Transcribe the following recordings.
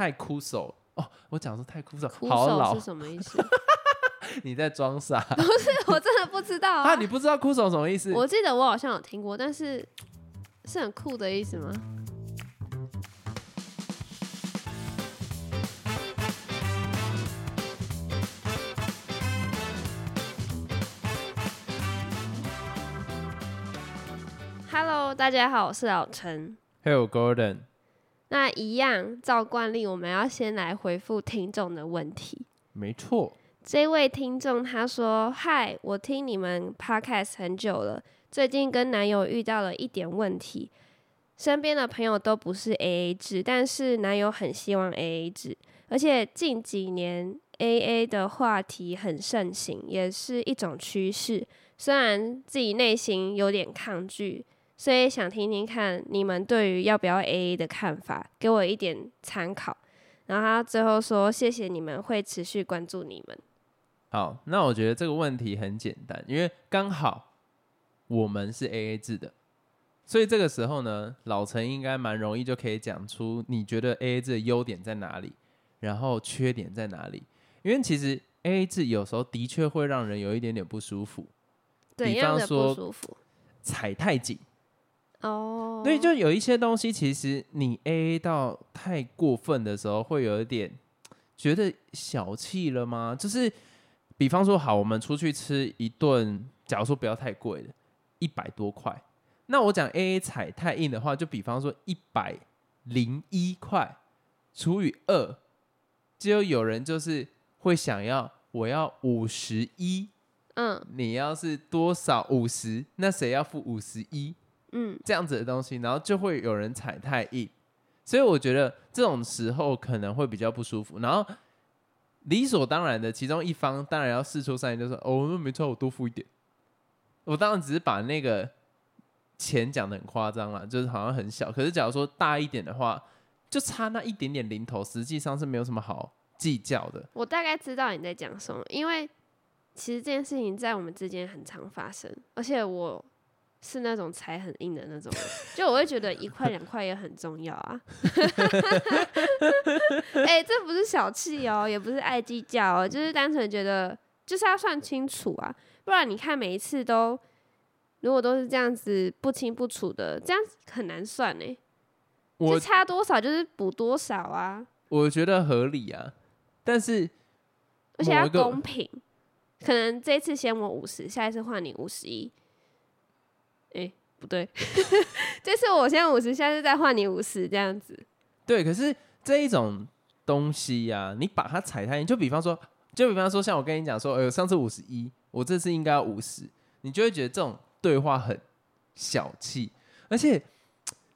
太枯手哦。我讲说太枯手，枯好老手是，什么意思？你在装傻不是，我真的不知道啊？啊。你不知道枯手什么意思？我记得我好像有听过，但是是很酷的意思吗？Hello，大家好，我是老陈。Hello Gordon，那一样，照惯例，我们要先来回复听众的问题。没错，这位听众他说：“嗨，我听你们 podcast 很久了，最近跟男友遇到了一点问题，身边的朋友都不是 AA 制，但是男友很希望 AA 制，而且近几年 AA 的话题很盛行，也是一种趋势。虽然自己内心有点抗拒，所以想听听看你们对于要不要 AA 的看法，给我一点参考。”然后他最后说：“谢谢你们，会持续关注你们。好，那我觉得这个问题很简单，因为刚好我们是 A A 制的，所以这个时候呢，老陈应该蛮容易就可以讲出你觉得 A A 制的优点在哪里，然后缺点在哪里。因为其实 A A 制有时候的确会让人有一点点不舒服，怎比方说？踩太紧。哦，对，就有一些东西，其实你 A A 到太过分的时候，会有一点觉得小气了吗？就是比方说，好，我们出去吃一顿，假如说不要太贵的，一百多块，那我讲 A A 踩太硬的话，就比方说一百零一块除以二，就有人就是会想要我要五十一，嗯你要是多少五十，那谁要付五十一？嗯，这样子的东西，然后就会有人踩太硬，所以我觉得这种时候可能会比较不舒服。然后理所当然的，其中一方当然要试出善意，就说：“哦，那没错，我多付一点。”我当然只是把那个钱讲的很夸张了，就是好像很小。可是假如说大一点的话，就差那一点点零头，实际上是没有什么好计较的。我大概知道你在讲什么，因为其实这件事情在我们之间很常发生，而且我是那种踩很硬的那种，就我会觉得一块两块也很重要啊。哎、这不是小气哦，也不是爱计较哦，就是单纯觉得就是要算清楚啊，不然你看每一次都如果都是这样子不清不楚的，这样很难算呢。我就差多少就是补多少啊，我觉得合理啊，但是而且要公平。可能这次先我五十，下一次换你五十一。哎，不对，这 次我先五十，下次再换你五十，这样子。对，可是这一种东西呀、你把它踩太硬，就比方说，就比方说，像我跟你讲说，呃，上次五十一，我这次应该要五十，你就会觉得这种对话很小气，而且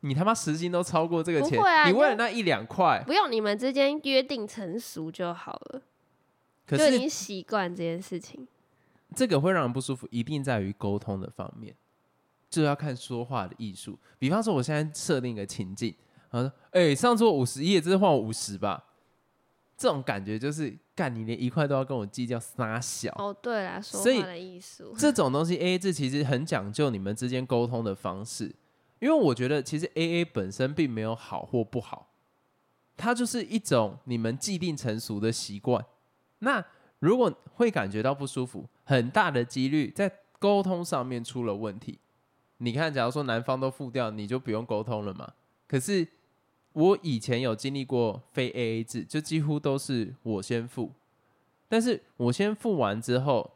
你他妈时薪都超过这个钱，啊你为了那一两块，不用你们之间约定成熟就好了，可就已经习惯这件事情。这个会让人不舒服，一定在于沟通的方面，就要看说话的艺术。比方说，我现在设定一个情境，然后说，哎、上次我五十页，这次换我五十吧。这种感觉就是，干你连一块都要跟我计较，撒小。哦，对啦，说所以话的艺术。这 种东西 A A 制其实很讲究你们之间沟通的方式，因为我觉得其实 A A 本身并没有好或不好，它就是一种你们既定成熟的习惯。那如果会感觉到不舒服，很大的几率在沟通上面出了问题。你看，假如说男方都付掉，你就不用沟通了嘛。可是我以前有经历过非 A A 制，就几乎都是我先付，但是我先付完之后，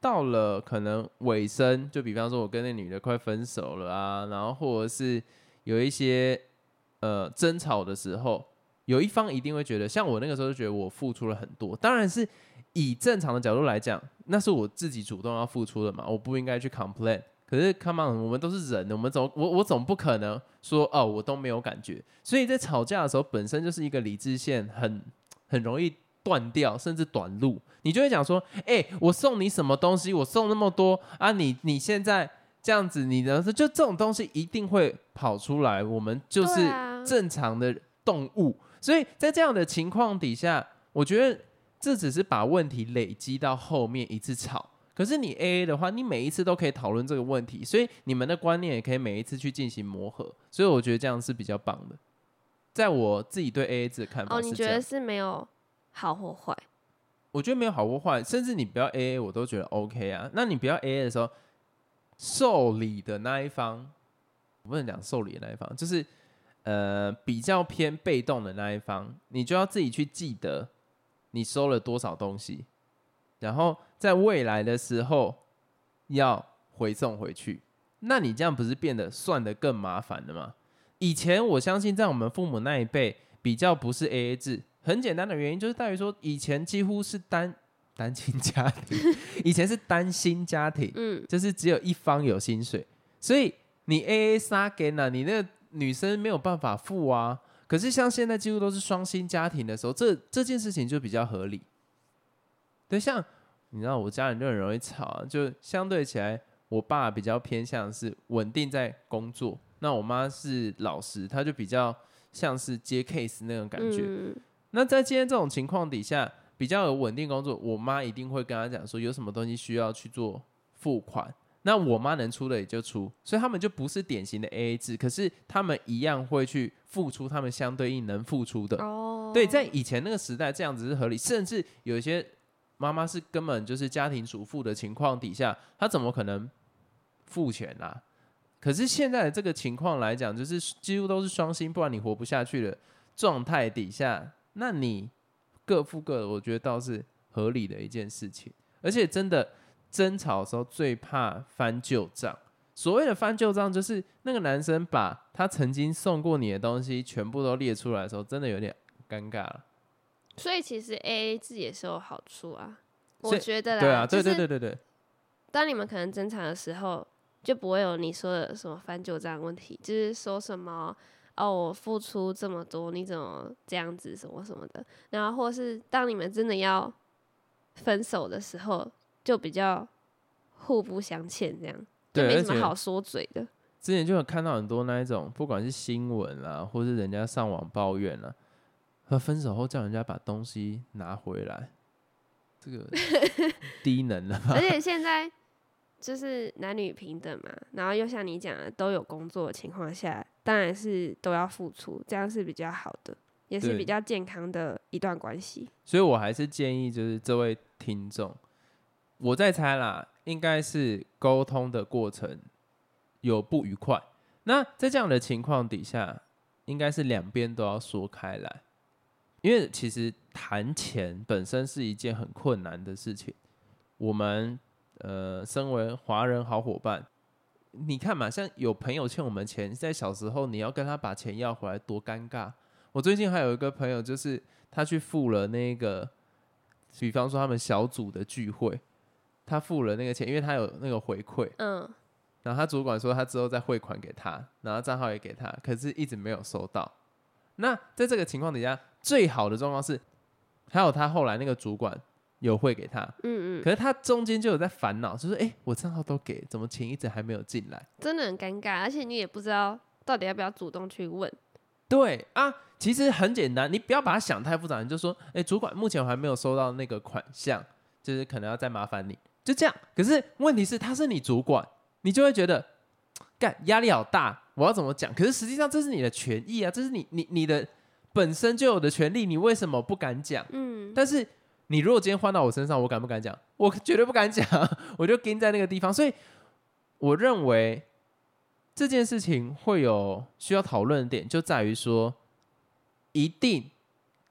到了可能尾声，就比方说我跟那女的快分手了啊，然后或者是有一些呃争吵的时候，有一方一定会觉得，像我那个时候就觉得我付出了很多，当然是以正常的角度来讲，那是我自己主动要付出的嘛，我不应该去 complain。可是，come on，我们都是人，我们总我我总不可能说哦，我都没有感觉。所以在吵架的时候，本身就是一个理智线很很容易断掉，甚至短路。你就会讲说，哎、我送你什么东西？我送那么多啊，你你现在这样子，你的就这种东西一定会跑出来。我们就是正常的动物，所以在这样的情况底下，我觉得这只是把问题累积到后面一次吵。可是你 A A 的话，你每一次都可以讨论这个问题，所以你们的观念也可以每一次去进行磨合，所以我觉得这样是比较棒的。在我自己对 A A 制的看法哦，你觉得是没有好或坏？我觉得没有好或坏，甚至你不要 A A 我都觉得 OK 啊。那你不要 A A 的时候，受理的那一方，我不能讲受理的那一方，就是呃比较偏被动的那一方，你就要自己去记得你收了多少东西，然后在未来的时候要回送回去。那你这样不是变得算得更麻烦了吗？以前我相信在我们父母那一辈比较不是 A A 制，很简单的原因就是在于说以前几乎是单单亲家庭，以前是单薪家庭，嗯，就是只有一方有薪水，所以你 A A 杀给呢，你那个女生没有办法付啊。可是像现在几乎都是双薪家庭的时候，这这件事情就比较合理。对，像你知道我家人就很容易吵、啊，就相对起来，我爸比较偏向是稳定在工作，那我妈是老师，她就比较像是接 case 那种感觉。嗯那在今天这种情况底下，比较有稳定工作，我妈一定会跟他讲说，有什么东西需要去做付款，那我妈能出的也就出，所以他们就不是典型的 A A 制，可是他们一样会去付出他们相对应能付出的。哦，对，在以前那个时代，这样子是合理，甚至有一些妈妈是根本就是家庭主妇的情况底下，她怎么可能付钱啦、可是现在的这个情况来讲，就是几乎都是双薪，不然你活不下去的状态底下，那你各付各的，我觉得倒是合理的一件事情。而且真的争吵的时候最怕翻旧账。所谓的翻旧账，就是那个男生把他曾经送过你的东西全部都列出来的时候，真的有点尴尬了。所以其实 A A 制也是有好处啊，我觉得啦。对啊，对对就是对对对，当你们可能争吵的时候，就不会有你说的什么翻旧账问题，就是说什么哦，我付出这么多，你怎么这样子什么什么的。然后或是当你们真的要分手的时候，就比较互不相欠，这样就对，没什么好说嘴的。之前就有看到很多那一种，不管是新闻啦，或是人家上网抱怨啦，和分手后叫人家把东西拿回来，这个 低能了吧？而且现在就是男女平等嘛，然后又像你讲的都有工作的情况下，当然是都要付出，这样是比较好的，也是比较健康的一段关系。所以我还是建议，就是这位听众，我在猜啦，应该是沟通的过程有不愉快。那在这样的情况底下，应该是两边都要说开来，因为其实谈钱本身是一件很困难的事情。我们呃，身为华人好伙伴，你看嘛，像有朋友欠我们钱，在小时候你要跟他把钱要回来，多尴尬。我最近还有一个朋友，就是他去付了那个，比方说他们小组的聚会，他付了那个钱，因为他有那个回馈，嗯，然后他主管说他之后再汇款给他，然后账号也给他，可是一直没有收到。那在这个情况底下，最好的状况是，还有他后来那个主管有汇给他，嗯嗯，可是他中间就有在烦恼，就是哎、诶我账号都给，怎么钱一直还没有进来？真的很尴尬，而且你也不知道到底要不要主动去问。对啊，其实很简单，你不要把它想太复杂，你就说，哎、主管，目前我还没有收到那个款项，就是可能要再麻烦你，就这样。可是问题是，他是你主管，你就会觉得，干压力好大，我要怎么讲？可是实际上这是你的权益啊，这是你你你的本身就有的权利，你为什么不敢讲？嗯，但是你如果今天换到我身上，我敢不敢讲？我绝对不敢讲，我就跟在那个地方。所以我认为这件事情会有需要讨论的点，就在于说，一定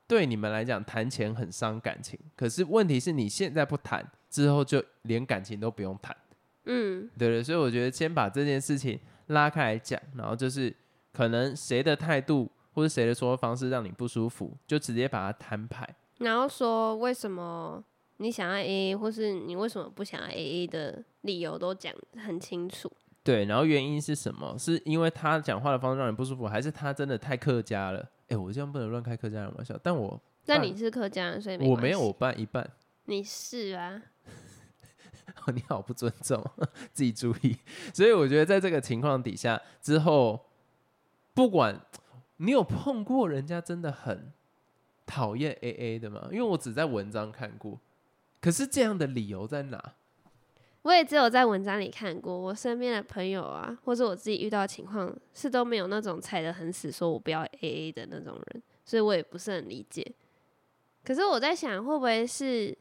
对你们来讲谈钱很伤感情。可是问题是你现在不谈，之后就连感情都不用谈。嗯，对对，所以我觉得先把这件事情拉开来讲，然后就是可能谁的态度或者谁的说话方式让你不舒服，就直接把它摊牌。然后说为什么你想要 A A，或是你为什么不想要 A A 的理由都讲得很清楚。对，然后原因是什么？是因为他讲话的方式让你不舒服，还是他真的太客家了？哎，我这样不能乱开客家人玩笑，但我办那你是客家人，所以没我没有，系我办一半。你是啊，你好不尊重，自己注意。所以我觉得在这个情况底下之后，不管你有碰过人家真的很讨厌 AA 的吗？因为我只在文章看过，可是这样的理由在哪？我也只有在文章里看过，我身边的朋友啊，或者我自己遇到情况，是都没有那种踩得很死，说我不要 A A 的那种人，所以我也不是很理解。可是我在想，会不会是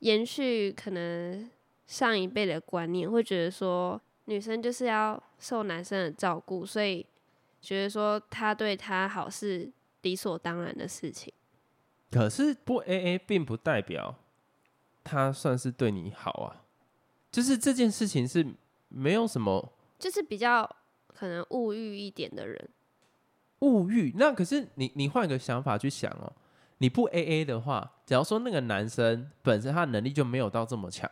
延续可能上一辈的观念，会觉得说女生就是要受男生的照顾，所以觉得说他对他好是理所当然的事情。可是不 A A 并不代表他算是对你好啊，就是这件事情是没有什么就是比较可能物欲一点的人，物欲。那可是你你换一个想法去想哦，你不 A A 的话，假如说那个男生本身他能力就没有到这么强，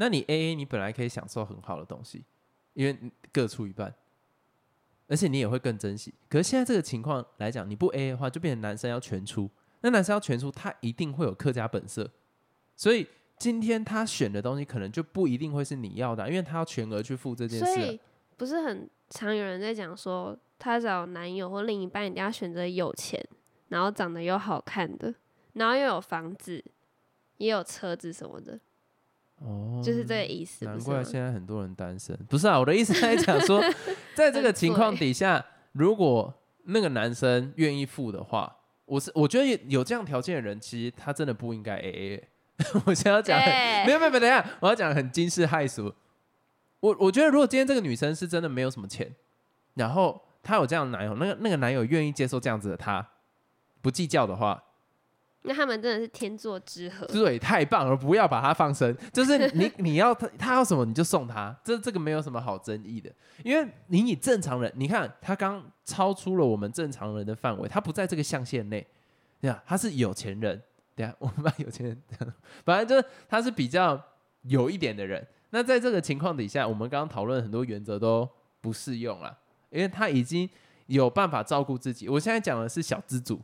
那你 A A 你本来可以享受很好的东西，因为各出一半。而且你也会更珍惜。可是现在这个情况来讲，你不 A A 的话，就变成男生要全出。那男生要全出，他一定会有客家本色，所以今天他选的东西可能就不一定会是你要的，因为他要全额去付这件事。所以不是很常有人在讲说，他找男友或另一半一定要选择有钱，然后长得又好看的，然后又有房子，也有车子什么的。哦，就是这个意思。难怪现在很多人单身。不是啊，我的意思在讲说，在这个情况底下，如果那个男生愿意付的话。我是我觉得有这样条件的人，其实他真的不应该 A A。我想要讲，没有没有没有，等下我要讲很惊世骇俗。我我觉得如果今天这个女生是真的没有什么钱，然后她有这样的男友，那个那个男友愿意接受这样子的她，不计较的话。那他们真的是天作之合，对，太棒了！不要把他放生，就是你你要他他要什么你就送他，这这个没有什么好争议的，因为你以正常人，你看他刚超出了我们正常人的范围，他不在这个象限内，对啊，他是有钱人，对啊，我们把有钱人，反正就是他是比较有一点的人。那在这个情况底下，我们刚刚讨论很多原则都不适用了，因为他已经有办法照顾自己。我现在讲的是小资主。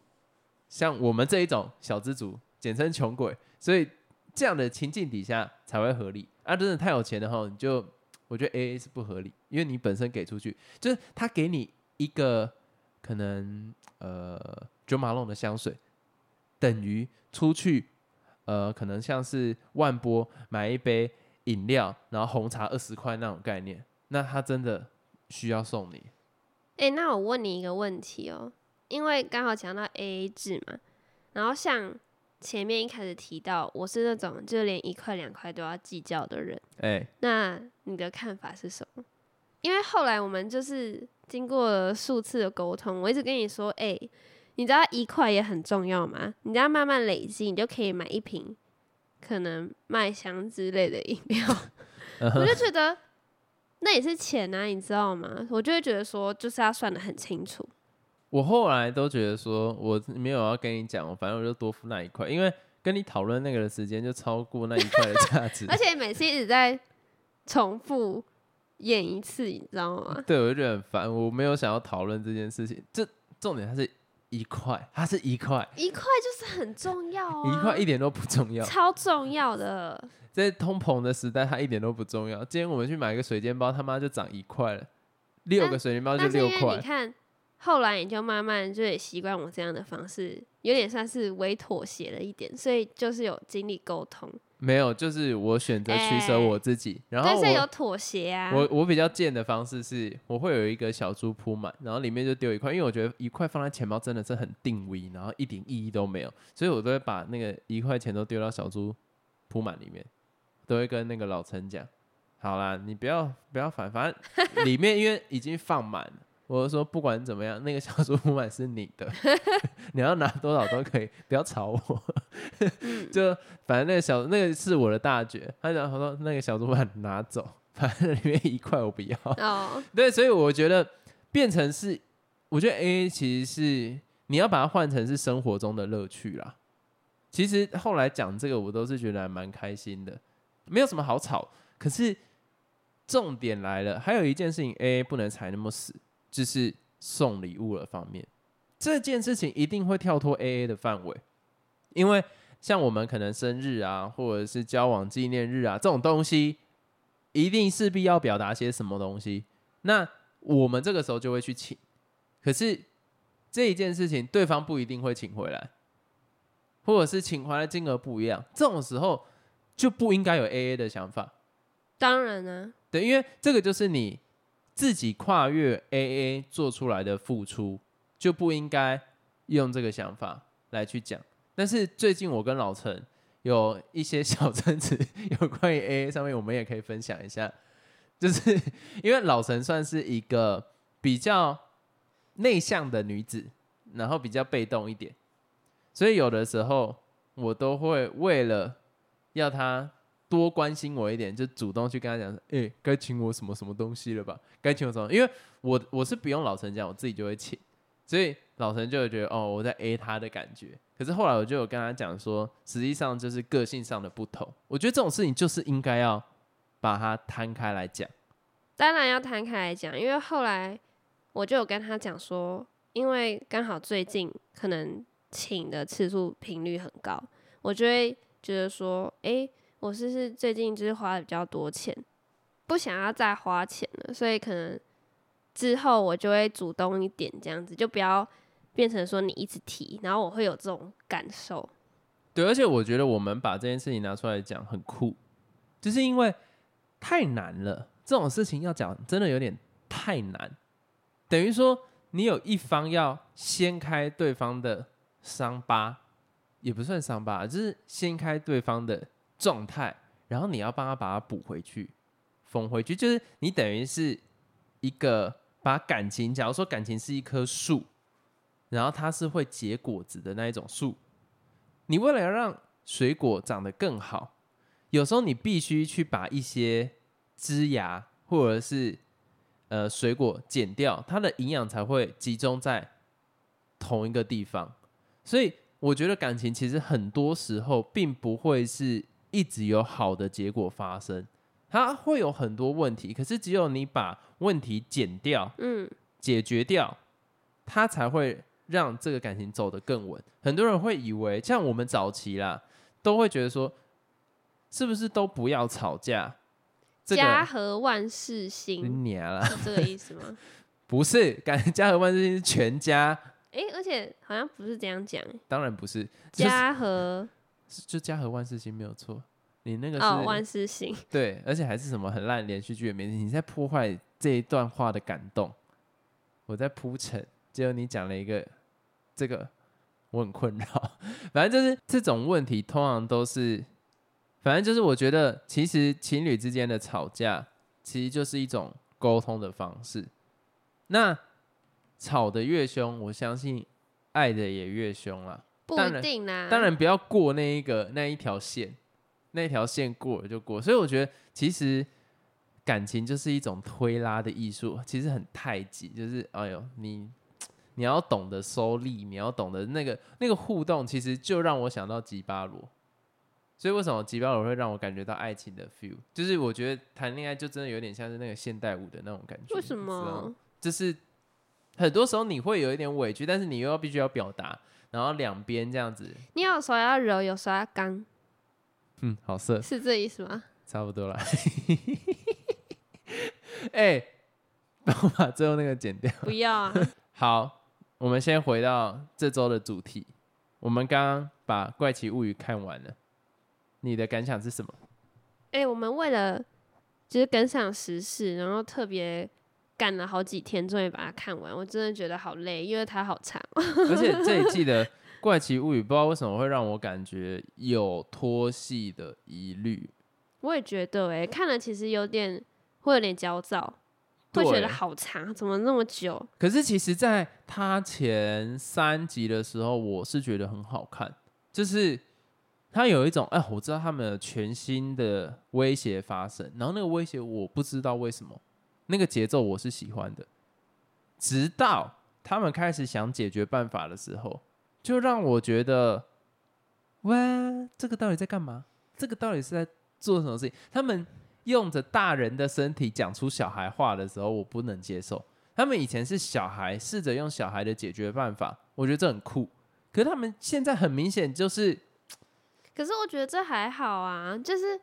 像我们这一种小资族，简称穷鬼，所以这样的情境底下才会合理。啊，真的太有钱的话，你就我觉得 A A 是不合理，因为你本身给出去，就是他给你一个可能呃九马龙的香水，等于出去呃可能像是万波买一杯饮料，然后红茶二十块那种概念，那他真的需要送你。哎，那我问你一个问题哦。因为刚好讲到 A A 制嘛，然后像前面一开始提到，我是那种就连一块两块都要计较的人。哎，那你的看法是什么？因为后来我们就是经过了数次的沟通，我一直跟你说，哎，你知道一块也很重要吗？你要慢慢累积，你就可以买一瓶可能麦香之类的饮料。我就觉得那也是钱啊，你知道吗？我就会觉得说，就是要算的很清楚。我后来都觉得说，我没有要跟你讲，反正我就多付那一块，因为跟你讨论那个的时间就超过那一块的价值。而且每次一直在重复演一次，你知道吗？对，我就觉得很烦。我没有想要讨论这件事情。这重点它是一块，它是一块，一块就是很重要啊！一块一点都不重要，超重要的。在通膨的时代，它一点都不重要。今天我们去买一个水煎包，他妈就涨一块了，六个水煎包就六块。你看。后来你就慢慢就也习惯我这样的方式，有点算是微妥协了一点，所以就是有经历沟通。没有，就是我选择取舍我自己，然后但是有妥协啊。我我比较贱的方式是，我会有一个小猪铺满，然后里面就丢一块，因为我觉得一块放在钱包真的是很定位，然后一点意义都没有，所以我都会把那个一块钱都丢到小猪铺满里面，都会跟那个老陈讲，好啦，你不要不要反，反正里面因为已经放满了。我说不管怎么样，那个小猪铺满是你的，你要拿多少都可以，不要吵我。就反正那个小那个是我的大绝，他讲他说那个小猪板拿走，反正里面一块我不要。哦，对，所以我觉得变成是，我觉得 A A 其实是你要把它换成是生活中的乐趣啦。其实后来讲这个，我都是觉得还蛮开心的，没有什么好吵。可是重点来了，还有一件事情，A A 不能踩那么死。就是送礼物的方面，这件事情一定会跳脱 A A 的范围，因为像我们可能生日啊，或者是交往纪念日啊这种东西，一定势必要表达些什么东西，那我们这个时候就会去请，可是这一件事情对方不一定会请回来，或者是请回来金额不一样，这种时候就不应该有 A A 的想法，当然呢、对，因为这个就是你自己跨越 AA 做出来的付出，就不应该用这个想法来去讲。但是最近我跟老陈有一些小争执，有关于 AA 上面，我们也可以分享一下。就是 因为老陈算是一个比较内向的女子，然后比较被动一点，所以有的时候我都会为了要她多关心我一点，就主动去跟他讲，哎、该请我什么什么东西了吧？该请我什么？因为我我是不用老陈讲，我自己就会请，所以老陈就会觉得哦，我在 A 他的感觉。可是后来我就有跟他讲说，实际上就是个性上的不同。我觉得这种事情就是应该要把它摊开来讲。当然要摊开来讲，因为后来我就有跟他讲说，因为刚好最近可能请的次数频率很高，我就会觉得说，诶，我是是最近就是花的比较多钱，不想要再花钱了，所以可能之后我就会主动一点，这样子就不要变成说你一直提，然后我会有这种感受。对，而且我觉得我们把这件事情拿出来讲很酷，就是因为太难了，这种事情要讲真的有点太难。等于说你有一方要掀开对方的伤疤，也不算伤疤，就是掀开对方的状态，然后你要帮他把它补回去、缝回去，就是你等于是一个把感情，假如说感情是一棵树，然后它是会结果子的那一种树，你为了要让水果长得更好，有时候你必须去把一些枝芽或者是呃水果剪掉，它的营养才会集中在同一个地方。所以我觉得感情其实很多时候并不会是一直有好的结果发生，它会有很多问题。可是只有你把问题减掉，嗯，解决掉，它才会让这个感情走得更稳。很多人会以为，像我们早期啦，都会觉得说，是不是都不要吵架？这家和万事兴，你娘啦，是这个意思吗？不是，感觉家和万事兴是全家，诶，而且好像不是这样讲，当然不是，就是家和就家和万事兴没有错。你那个是、哦万事兴，对，而且还是什么很烂连续剧的名字，你在破坏这一段话的感动。我在铺陈，结果你讲了一个这个，我很困扰。反正就是这种问题，通常都是，反正就是我觉得，其实情侣之间的吵架，其实就是一种沟通的方式。那吵得越凶，我相信爱的也越凶啦。不一定啦。当然不要过那一个那一条线，那一条线过了就过。所以我觉得其实感情就是一种推拉的艺术，其实很太极，就是哎呦你你要懂得收力，你要懂得那个那个互动，其实就让我想到吉巴罗。所以为什么吉巴罗会让我感觉到爱情的 feel？就是我觉得谈恋爱就真的有点像是那个现代舞的那种感觉。为什么？就是很多时候你会有一点委屈，但是你又要必须要表达，然后两边这样子，你有时候要柔，有时候要刚，嗯，好色，是这意思吗？差不多了。哎、帮我把最后那个剪掉。不要啊，好，我们先回到这周的主题。我们刚刚把《怪奇物语》看完了，你的感想是什么？哎、我们为了就是跟上时事，然后特别赶了好几天，终于把它看完。我真的觉得好累，因为它好长。而且这一季的《怪奇物语》，不知道为什么会让我感觉有脱戏的疑虑。我也觉得、哎，看了其实有点会有点焦躁，会觉得好长，怎么那么久？可是其实，在他前三集的时候，我是觉得很好看，就是他有一种哎，我知道他们有全新的威胁发生，然后那个威胁我不知道为什么，那个节奏我是喜欢的，直到他们开始想解决办法的时候，就让我觉得，哇，这个到底在干嘛？这个到底是在做什么事情？他们用着大人的身体讲出小孩话的时候，我不能接受。他们以前是小孩，试着用小孩的解决办法，我觉得这很酷。可是他们现在很明显就是，可是我觉得这还好啊，就是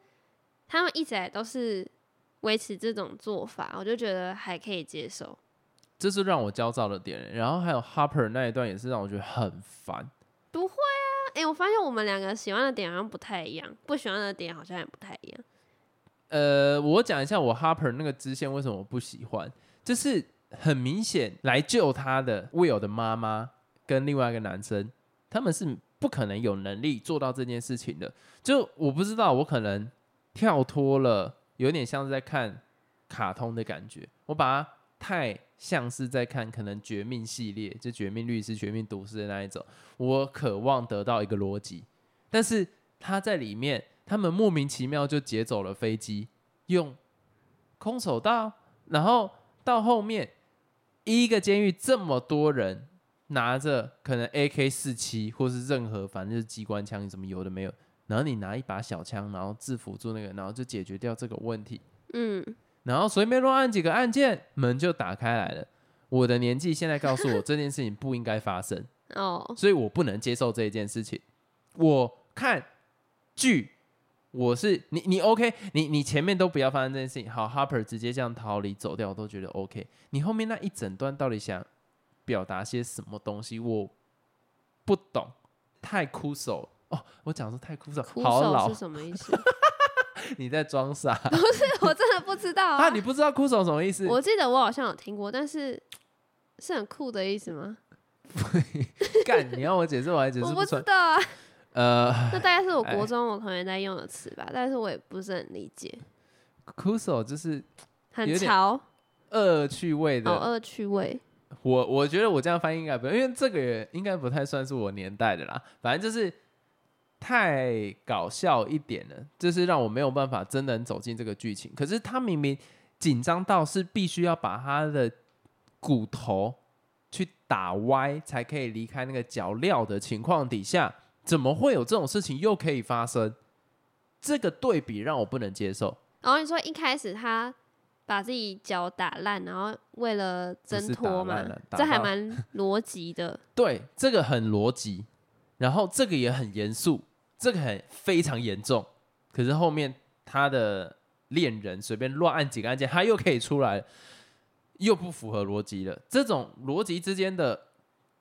他们一直来都是维持这种做法，我就觉得还可以接受。这是让我焦躁的点。然后还有 Harper 那一段也是让我觉得很烦。不会啊，哎、我发现我们两个喜欢的点好像不太一样，不喜欢的点好像也不太一样。呃，我讲一下我 Harper 那个支线为什么我不喜欢，就是很明显来救他的 Will 的妈妈跟另外一个男生，他们是不可能有能力做到这件事情的。就我不知道，我可能跳脱了，有点像是在看卡通的感觉，我把它太像是在看可能绝命系列，就绝命律师、绝命毒师的那一种。我渴望得到一个逻辑，但是他在里面。他们莫名其妙就劫走了飞机，用空手道，然后到后面一个监狱这么多人拿着可能 AK 四七或是任何反正就是机关枪，什么有的没有，然后你拿一把小枪，然后制服住那个，然后就解决掉这个问题。嗯，然后随便乱按几个按键，门就打开来了。我的年纪现在告诉我这件事情不应该发生 哦，所以我不能接受这一件事情。我看剧。我是你，你 OK，你你前面都不要发生这件事情。好，Harper 直接这样逃离走掉，我都觉得 OK。你后面那一整段到底想表达些什么东西？我不懂，太枯手哦。我讲说太枯燥，好老是什么意思？你在装傻？不是，我真的不知道啊。你不知道枯手什么意思？我记得我好像有听过，但是是很酷的意思吗？干，你要我解释，我还解释不知道啊。呃，那大概是我国中我同学在用的词吧，但是我也不是很理解。枯手就是很潮、恶趣味的，恶趣味。我我觉得我这样翻译应该不，因为这个也应该不太算是我年代的啦。反正就是太搞笑一点了，就是让我没有办法真的走进这个剧情。可是他明明紧张到是必须要把他的骨头去打歪，才可以离开那个脚镣的情况底下。怎么会有这种事情又可以发生？这个对比让我不能接受。然后你说一开始他把自己脚打烂，然后为了挣脱嘛，这还蛮逻辑的。对，这个很逻辑，然后这个也很严肃，这个很非常严重。可是后面他的恋人随便乱按几个按键，他又可以出来，又不符合逻辑了。这种逻辑之间的。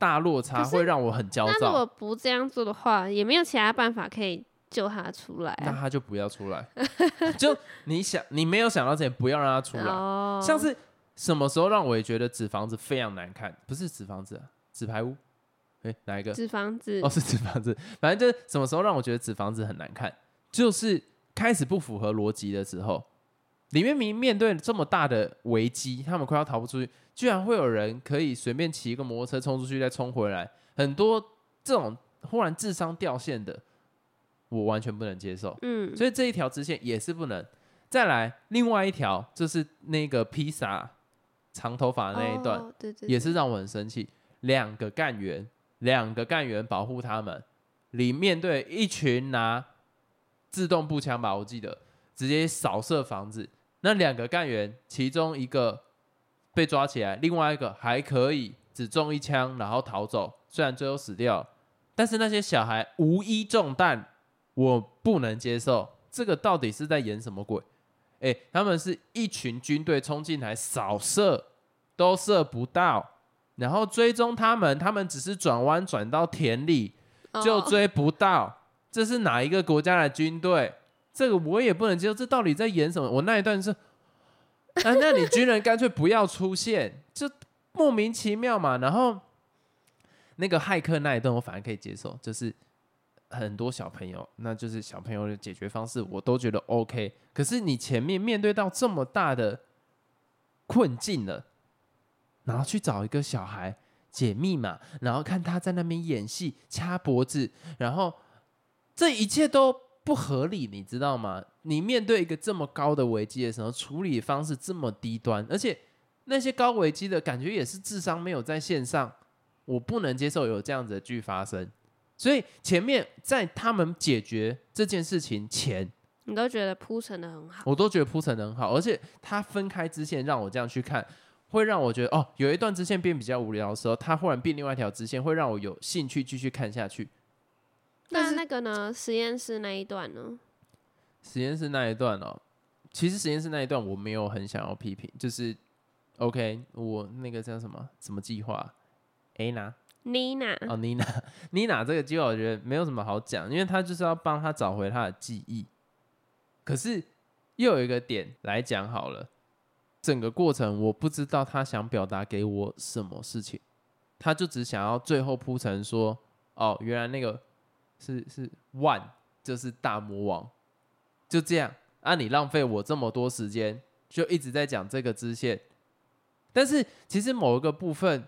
大落差会让我很焦躁。那如果不这样做的话，也没有其他办法可以救他出来。那他就不要出来。就你想，你没有想到这点，不要让他出来。像是什么时候让我也觉得纸房子非常难看？不是纸房子，纸牌屋。哎，哪一个？纸房子。哦，是纸房子。反正就是什么时候让我觉得纸房子很难看，就是开始不符合逻辑的时候。里面明面对这么大的危机，他们快要逃不出去，居然会有人可以随便骑一个摩托车冲出去再冲回来，很多这种忽然智商掉线的，我完全不能接受。嗯，所以这一条支线也是不能。再来，另外一条就是那个披萨长头发那一段，对对，也是让我很生气。两个干员，两个干员保护他们，里面对一群拿自动步枪吧，我记得直接扫射房子。那两个干员，其中一个被抓起来，另外一个还可以只中一枪，然后逃走。虽然最后死掉，但是那些小孩无一中弹，我不能接受。这个到底是在演什么鬼？哎，他们是一群军队冲进来扫射，都射不到，然后追踪他们，他们只是转弯转到田里就追不到。这是哪一个国家的军队？这个我也不能接受，这到底在演什么？我那一段是，啊，那你军人干脆不要出现，就莫名其妙嘛。然后那个骇客那一段我反而可以接受，就是很多小朋友，那就是小朋友的解决方式，我都觉得 OK。可是你前面面对到这么大的困境了，然后去找一个小孩解密码，然后看他在那边演戏掐脖子，然后这一切都。不合理，你知道吗？你面对一个这么高的危机的时候，处理方式这么低端，而且那些高危机的感觉也是智商没有在线上，我不能接受有这样子的剧发生。所以前面在他们解决这件事情前，你都觉得铺陈的很好，我都觉得铺陈的很好，而且他分开支线让我这样去看，会让我觉得哦，有一段支线变比较无聊的时候，他忽然变另外一条支线，会让我有兴趣继续看下去。那那个呢？实验室那一段呢？实验室那一段哦，其实实验室那一段我没有很想要批评，就是 OK，我那个叫什么什么计划？Anna，Nina，哦，Nina，Nina 这个计划我觉得没有什么好讲，因为他就是要帮他找回他的记忆，可是又有一个点来讲好了，整个过程我不知道他想表达给我什么事情，他就只想要最后铺陈说，哦，原来那个是是万，就是大魔王，就这样，啊，你浪费我这么多时间，就一直在讲这个支线，但是其实某一个部分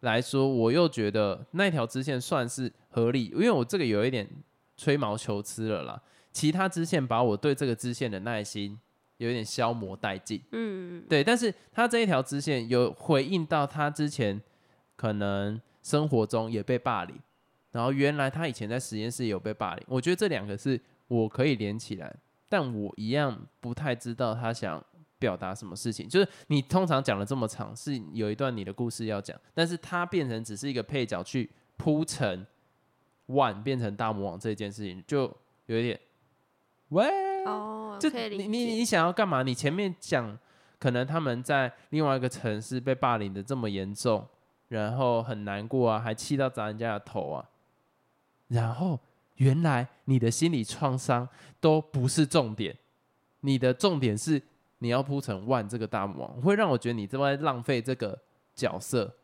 来说，我又觉得那条支线算是合理，因为我这个有一点吹毛求疵了啦。其他支线把我对这个支线的耐心有点消磨殆尽，嗯，对。但是他这一条支线有回应到他之前可能生活中也被霸凌，然后原来他以前在实验室有被霸凌，我觉得这两个是我可以连起来，但我一样不太知道他想表达什么事情。就是你通常讲了这么长，是有一段你的故事要讲，但是他变成只是一个配角去铺陈 One 变成大魔王这件事情，就有一点。喂，哦，就你你你想要干嘛？你前面讲可能他们在另外一个城市被霸凌的这么严重，然后很难过啊，还气到砸人家的头啊，然后原来你的心理创伤都不是重点，你的重点是你要铺成万这个大魔王，会让我觉得你这在浪费这个角色，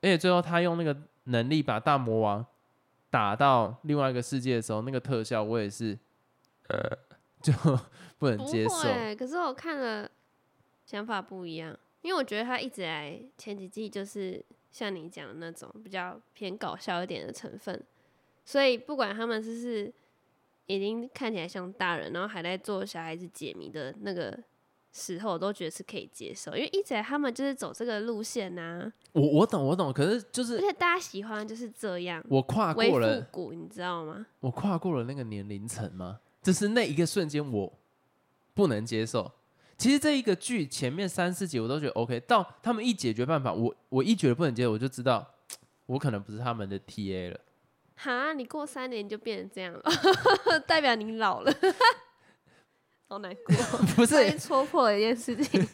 而且最后他用那个能力把大魔王打到另外一个世界的时候，那个特效我也是。呃，就 不能接受。会，可是我看了想法不一样，因为我觉得他一直来前几季就是像你讲的那种比较偏搞笑一点的成分，所以不管他们是不是已经看起来像大人，然后还在做小孩子解谜的那个时候，我都觉得是可以接受，因为一直来他们就是走这个路线呐、我我懂我懂，可是就是而且大家喜欢就是这样，我跨过了，你知道吗？我跨过了那个年龄层吗？就是那一个瞬间我不能接受。其实这一个剧前面三四集我都觉得 OK，到他们一解决办法，我我一觉得不能接受，我就知道 我可能不是他们的 TA 了。哈，你过三年就变成这样了，代表你老了，好难过。不是戳破了一件事情，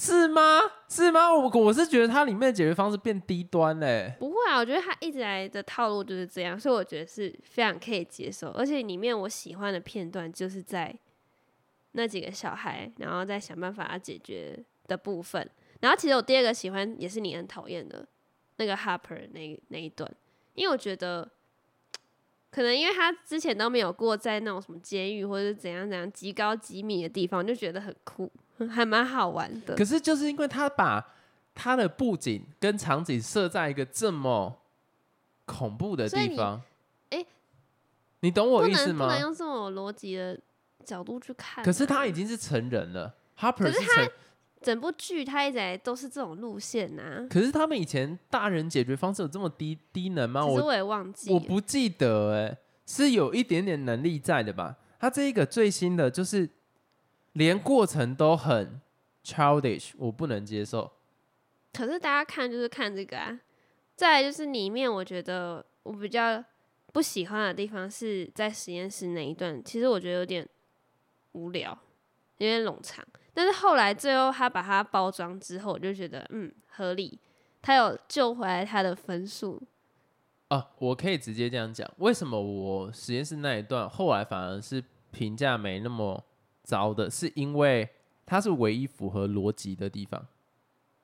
是吗？是吗？我我是觉得它里面的解决方式变低端嘞、不会啊，我觉得他一直来的套路就是这样，所以我觉得是非常可以接受。而且里面我喜欢的片段就是在那几个小孩，然后再想办法要解决的部分。然后其实我第二个喜欢也是你很讨厌的那个 Harper 那那一段，因为我觉得 可能因为他之前都没有过在那种什么监狱或者是怎样怎样极高机密的地方，就觉得很酷，还蛮好玩的可。是就是因为他把他的布景跟场景设在一个这么恐怖的地方，哎你懂我不意思吗不能？用这种逻辑的角度去看啊、可是他已经是成人了，Harper 是是成，整部剧他一直来都是这种路线呐、可是他们以前大人解决方式有这么低低能吗？我其实我也忘记了，我不记得哎、是有一点点能力在的吧？他这一个最新的就是连过程都很 childish，我不能接受。可是大家看就是看这个啊。再来就是里面，我觉得我比较不喜欢的地方是在实验室那一段，其实我觉得有点无聊，有点冗长。但是后来最后他把它包装之后，我就觉得嗯合理，他有救回来他的分数。啊，我可以直接这样讲，为什么我实验室那一段后来反而是评价没那么糟的，是因为它是唯一符合逻辑的地方。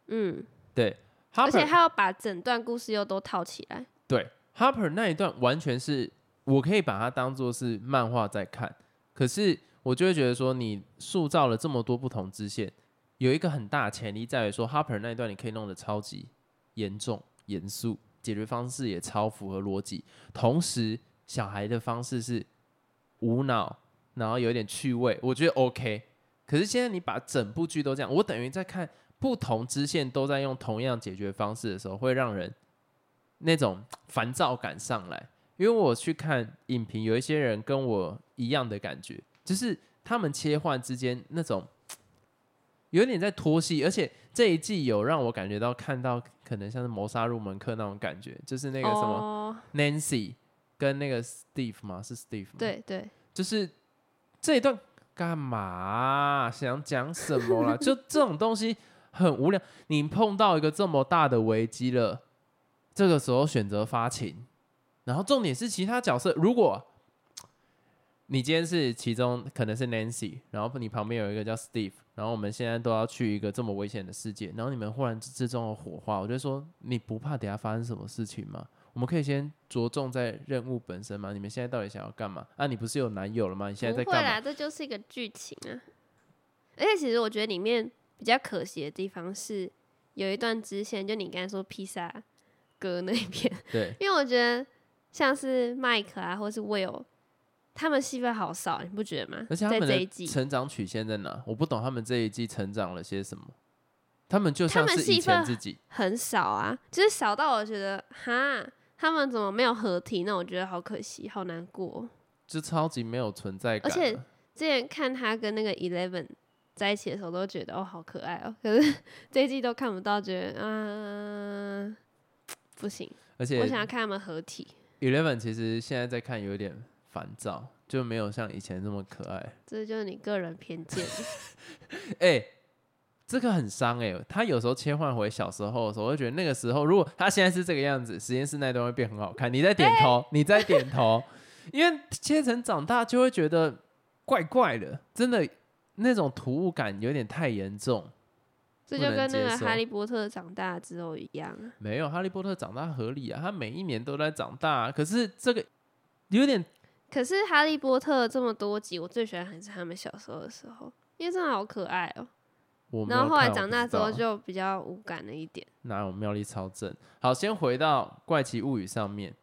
嗯，对而且他要把整段故事又都套起来。对 Harper 那一段完全是我可以把它当做是漫画在看，可是我就会觉得说，你塑造了这么多不同支线，有一个很大的潜力在于说，Harper 那一段你可以弄得超级严重、严肃，解决方式也超符合逻辑，同时小孩的方式是无脑，然后有一点趣味，我觉得 OK。可是现在你把整部剧都这样，我等于在看不同支线都在用同样解决方式的时候，会让人那种烦躁感上来。因为我去看影评，有一些人跟我一样的感觉，就是他们切换之间那种有点在拖戏，而且这一季有让我感觉到看到可能像是谋杀入门课那种感觉，就是那个什么哦，Nancy 跟那个 Steve 吗？是 Steve 吗？，对对，就是这一段干嘛？想讲什么啦？就这种东西很无聊。你碰到一个这么大的危机了，这个时候选择发情，然后重点是其他角色，如果你今天是其中可能是 Nancy，然后你旁边有一个叫 Steve，然后我们现在都要去一个这么危险的世界，然后你们忽然之中有火花，我就说你不怕等下发生什么事情吗？我们可以先着重在任务本身吗？你们现在到底想要干嘛？啊，你不是有男友了吗？你现在在干嘛？不会啦，这就是一个剧情啊。而且其实我觉得里面比较可惜的地方是有一段支线，就你刚才说披萨哥那边，对，因为我觉得像是麦克啊，或是 Will，他们戏份好少，你不觉得吗？而且他们的在这一季，成长曲线在哪？我不懂他们这一季成长了些什么。他们就像是以戏份前自己，很少啊，就是少到我觉得哈，他们怎么没有合体？那我觉得好可惜，好难过。就超级没有存在感。而且之前看他跟那个 Eleven 在一起的时候，都觉得哦好可爱哦，可是这一季都看不到，觉得啊、不行，而且我想要看他们合体，Eleven 其实现在在看有点烦躁，就没有像以前那么可爱。这就是你个人偏见。哎、这个很伤哎、他有时候切换回小时候的时候，我会觉得那个时候，如果他现在是这个样子，实验室那段会变很好看。你在点头，你在点头，因为切成长大就会觉得怪怪的，真的那种突兀感有点太严重。这就跟那个哈利波特长大之后一样啊。没有哈利波特长大合理啊，他每一年都在长大、啊，可是这个有点可是哈利波特这么多集，我最喜欢还是他们小时候的时候，因为真的好可爱哦、我然后后来长大之后就比较无感了一点。哪有妙力超正？好，先回到《怪奇物语》上面，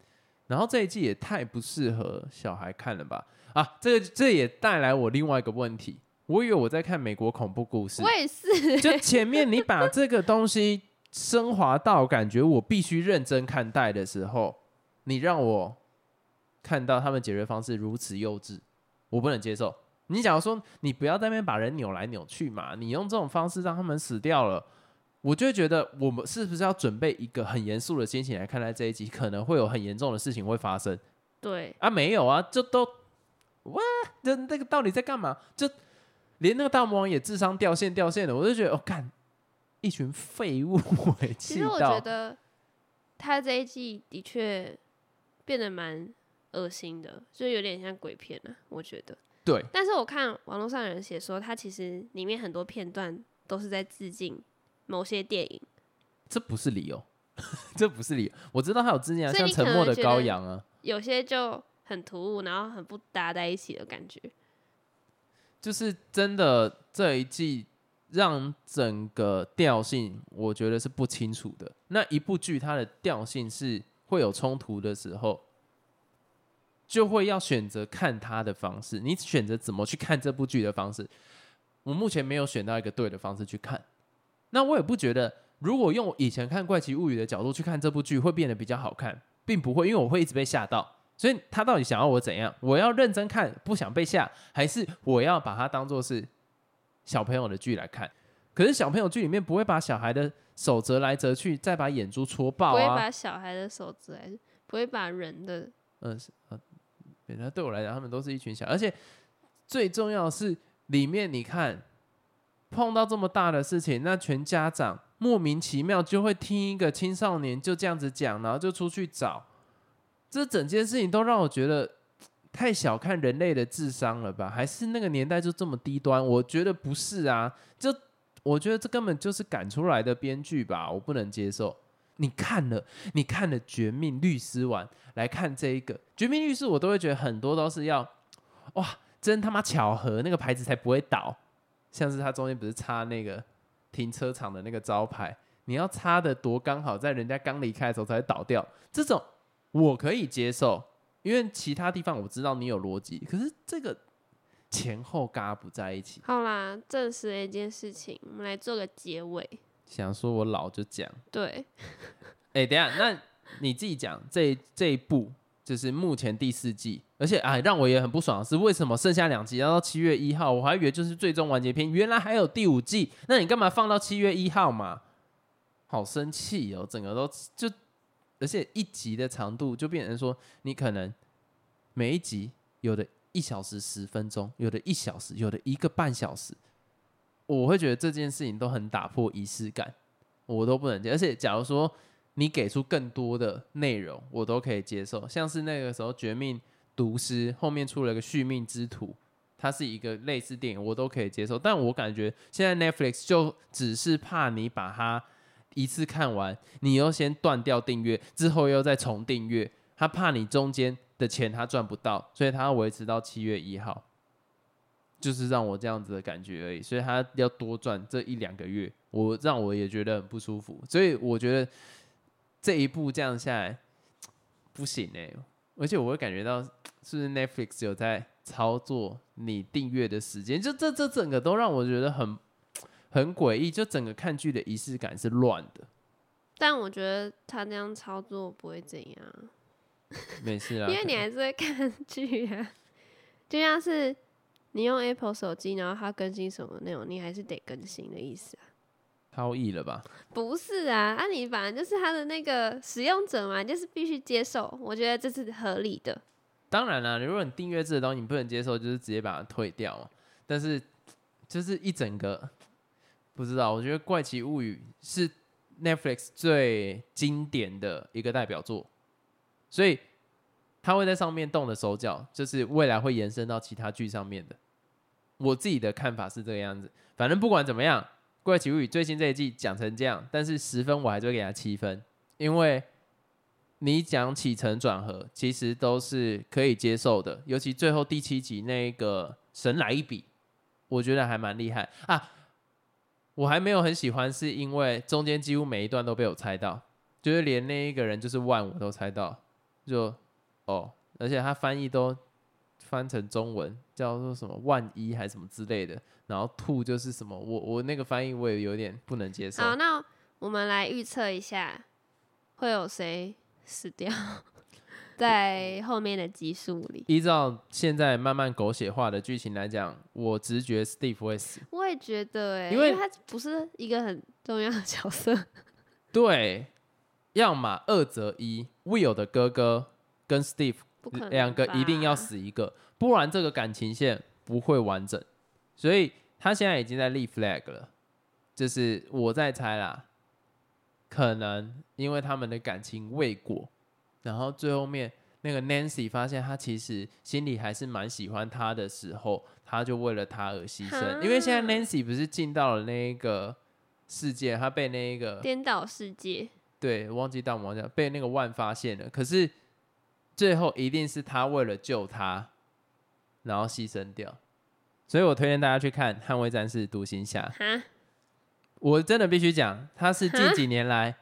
然后这一季也太不适合小孩看了吧？啊，这个这也带来我另外一个问题，我以为我在看美国恐怖故事我，也是，就前面你把这个东西升华到感觉我必须认真看待的时候，你让我看到他们解决方式如此幼稚，我不能接受。你假如说你不要在那边把人扭来扭去嘛，你用这种方式让他们死掉了，我就会觉得我们是不是要准备一个很严肃的心情来看待这一集，可能会有很严重的事情会发生对，啊？没有啊，就都哇，这那个到底在干嘛？就连那个大魔王也智商掉线掉线的，我就觉得哦，干一群废物 其实我觉得他这一季的确变得蛮恶心的，就有点像鬼片啊，我觉得。对，但是我看网络上有人写说，他其实里面很多片段都是在致敬某些电影，这不是理由，这不是理由。我知道他有致敬啊，像沉默的羔羊啊，有些就很突兀，然后很不搭在一起的感觉。就是真的这一季让整个调性，我觉得是不清楚的。那一部剧它的调性是会有冲突的时候，就会要选择看他的方式。你选择怎么去看这部剧的方式，我目前没有选到一个对的方式去看。那我也不觉得，如果用以前看《怪奇物语》的角度去看这部剧，会变得比较好看，并不会，因为我会一直被吓到。所以他到底想要我怎样？我要认真看，不想被吓，还是我要把它当做是小朋友的剧来看？可是小朋友剧里面不会把小孩的手折来折去，再把眼珠戳爆啊！不会把小孩的手折来不会把人的嗯，是啊，对，那对我来讲，他们都是一群小，而且最重要是，里面你看碰到这么大的事情，那全家长莫名其妙就会听一个青少年就这样子讲，然后就出去找，这整件事情都让我觉得太小看人类的智商了吧？还是那个年代就这么低端？我觉得不是啊，就我觉得这根本就是赶出来的编剧吧，我不能接受。你看了，你看了《绝命律师》完来看这一个《绝命律师》，我都会觉得很多都是要哇，真他妈巧合，那个牌子才不会倒。像是它中间不是插那个停车场的那个招牌，你要插的多刚好，在人家刚离开的时候才会倒掉。这种我可以接受，因为其他地方我知道你有逻辑，可是这个前后嘎不在一起。好啦，证实了一件事情，我们来做个结尾。想说我老就讲，对，哎、等下，那你自己讲这这一部就是目前第四季，而且啊，让我也很不爽的是，为什么剩下两集要到七月一号？我还以为就是最终完结篇，原来还有第五季，那你干嘛放到七月一号嘛？好生气哦，整个都就，而且一集的长度就变成说，你可能每一集有的一小时十分钟，有的一小时，有的一个半小时，我会觉得这件事情都很打破仪式感。我都不能接。而且假如说你给出更多的内容，我都可以接受。像是那个时候《绝命毒师》后面出了个《续命之徒》，它是一个类似电影，我都可以接受。但我感觉现在 Netflix 就只是怕你把它一次看完，你又先断掉订阅，之后又再重订阅，他怕你中间的钱他赚不到，所以他要维持到七月一号，就是让我这样子的感觉而已。所以他要多赚这一两个月，我让我也觉得很不舒服。所以我觉得这一步这样下来不行哎、而且我会感觉到是不是 Netflix 有在操作你订阅的时间，就这这整个都让我觉得很很诡异，就整个看剧的仪式感是乱的。但我觉得他那样操作不会怎样，没事啊，因为你还是会看剧啊。就像是你用 Apple 手机，然后它更新什么内容，你还是得更新的意思啊。超译了吧？不是啊，啊你反正就是它的那个使用者嘛，就是必须接受，我觉得这是合理的。当然啦，如果你订阅制的东西你不能接受，就是直接把它退掉嘛。但是就是一整个不知道，我觉得《怪奇物语》是 Netflix 最经典的一个代表作，所以他会在上面动的手脚，就是未来会延伸到其他剧上面的。我自己的看法是这个样子，反正不管怎么样，《怪奇物语》最新这一季讲成这样，但是十分我还是会给他七分，因为你讲起承转合，其实都是可以接受的，尤其最后第七集那个神来一笔，我觉得还蛮厉害啊。我还没有很喜欢，是因为中间几乎每一段都被我猜到，就是连那一个人就是万我都猜到，就哦，而且他翻译都翻成中文，叫做什么万一还是什么之类的，然后兔就是什么，我我那个翻译我也有点不能接受。好，那我们来预测一下，会有谁死掉 在后面的集数里？依照现在慢慢狗血化的剧情来讲，我直觉 Steve 会死。我也觉得、欸，因为因为他不是一个很重要的角色。对，要么二择一，Will 的哥哥跟 Steve 两个一定要。死一个，不然这个感情线不会完整。所以他现在已经在立 flag 了，就是我在猜啦，可能因为他们的感情未果，然后最后面那个 Nancy 发现他其实心里还是蛮喜欢他的时候，他就为了他而牺牲。因为现在 Nancy 不是进到了那一个世界，他被那一个颠倒世界，对，忘记大魔王叫被那个万发现了，可是最后一定是他为了救他，然后牺牲掉。所以我推荐大家去看《捍卫战士：独行侠》。哈，我真的必须讲，他是近几年来，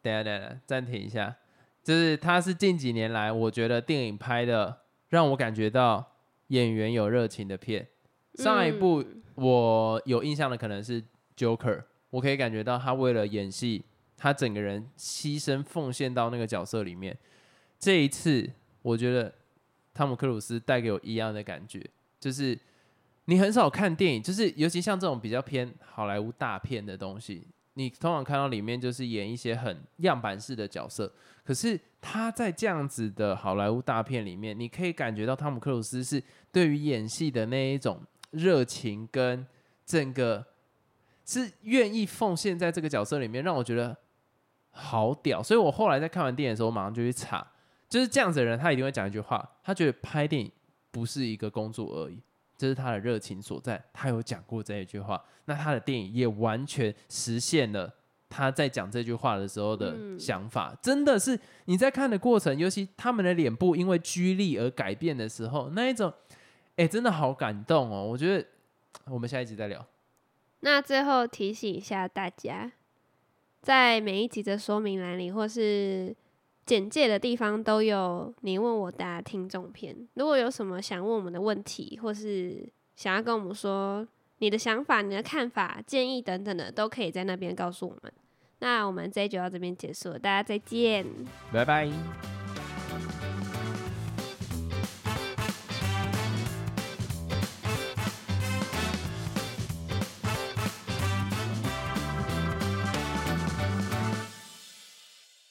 等下等下暂停一下，就是他是近几年来，我觉得电影拍的让我感觉到演员有热情的片。上一部嗯我有印象的可能是 Joker，我可以感觉到他为了演戏，他整个人牺牲奉献到那个角色里面。这一次，我觉得汤姆克鲁斯带给我一样的感觉，就是你很少看电影，就是尤其像这种比较偏好莱坞大片的东西，你通常看到里面就是演一些很样板式的角色，可是他在这样子的好莱坞大片里面，你可以感觉到汤姆克鲁斯是对于演戏的那一种热情跟整个是愿意奉献在这个角色里面，让我觉得好屌。所以我后来在看完电影的时候，我马上就去查，就是这样子的人，他一定会讲一句话，他觉得拍电影不是一个工作而已。这是他的热情所在，他有讲过这一句话，那他的电影也完全实现了他在讲这句话的时候的嗯想法，真的是你在看的过程，尤其他们的脸部因为拘力而改变的时候，那一种，哎、真的好感动哦！我觉得我们下一集再聊。那最后提醒一下大家，在每一集的说明栏里或是简介的地方都有你问我答听众篇。如果有什么想问我们的问题，或是想要跟我们说你的想法、你的看法、建议等等的，都可以在那边告诉我们。那我们这一集就到这边结束了，大家再见。拜拜。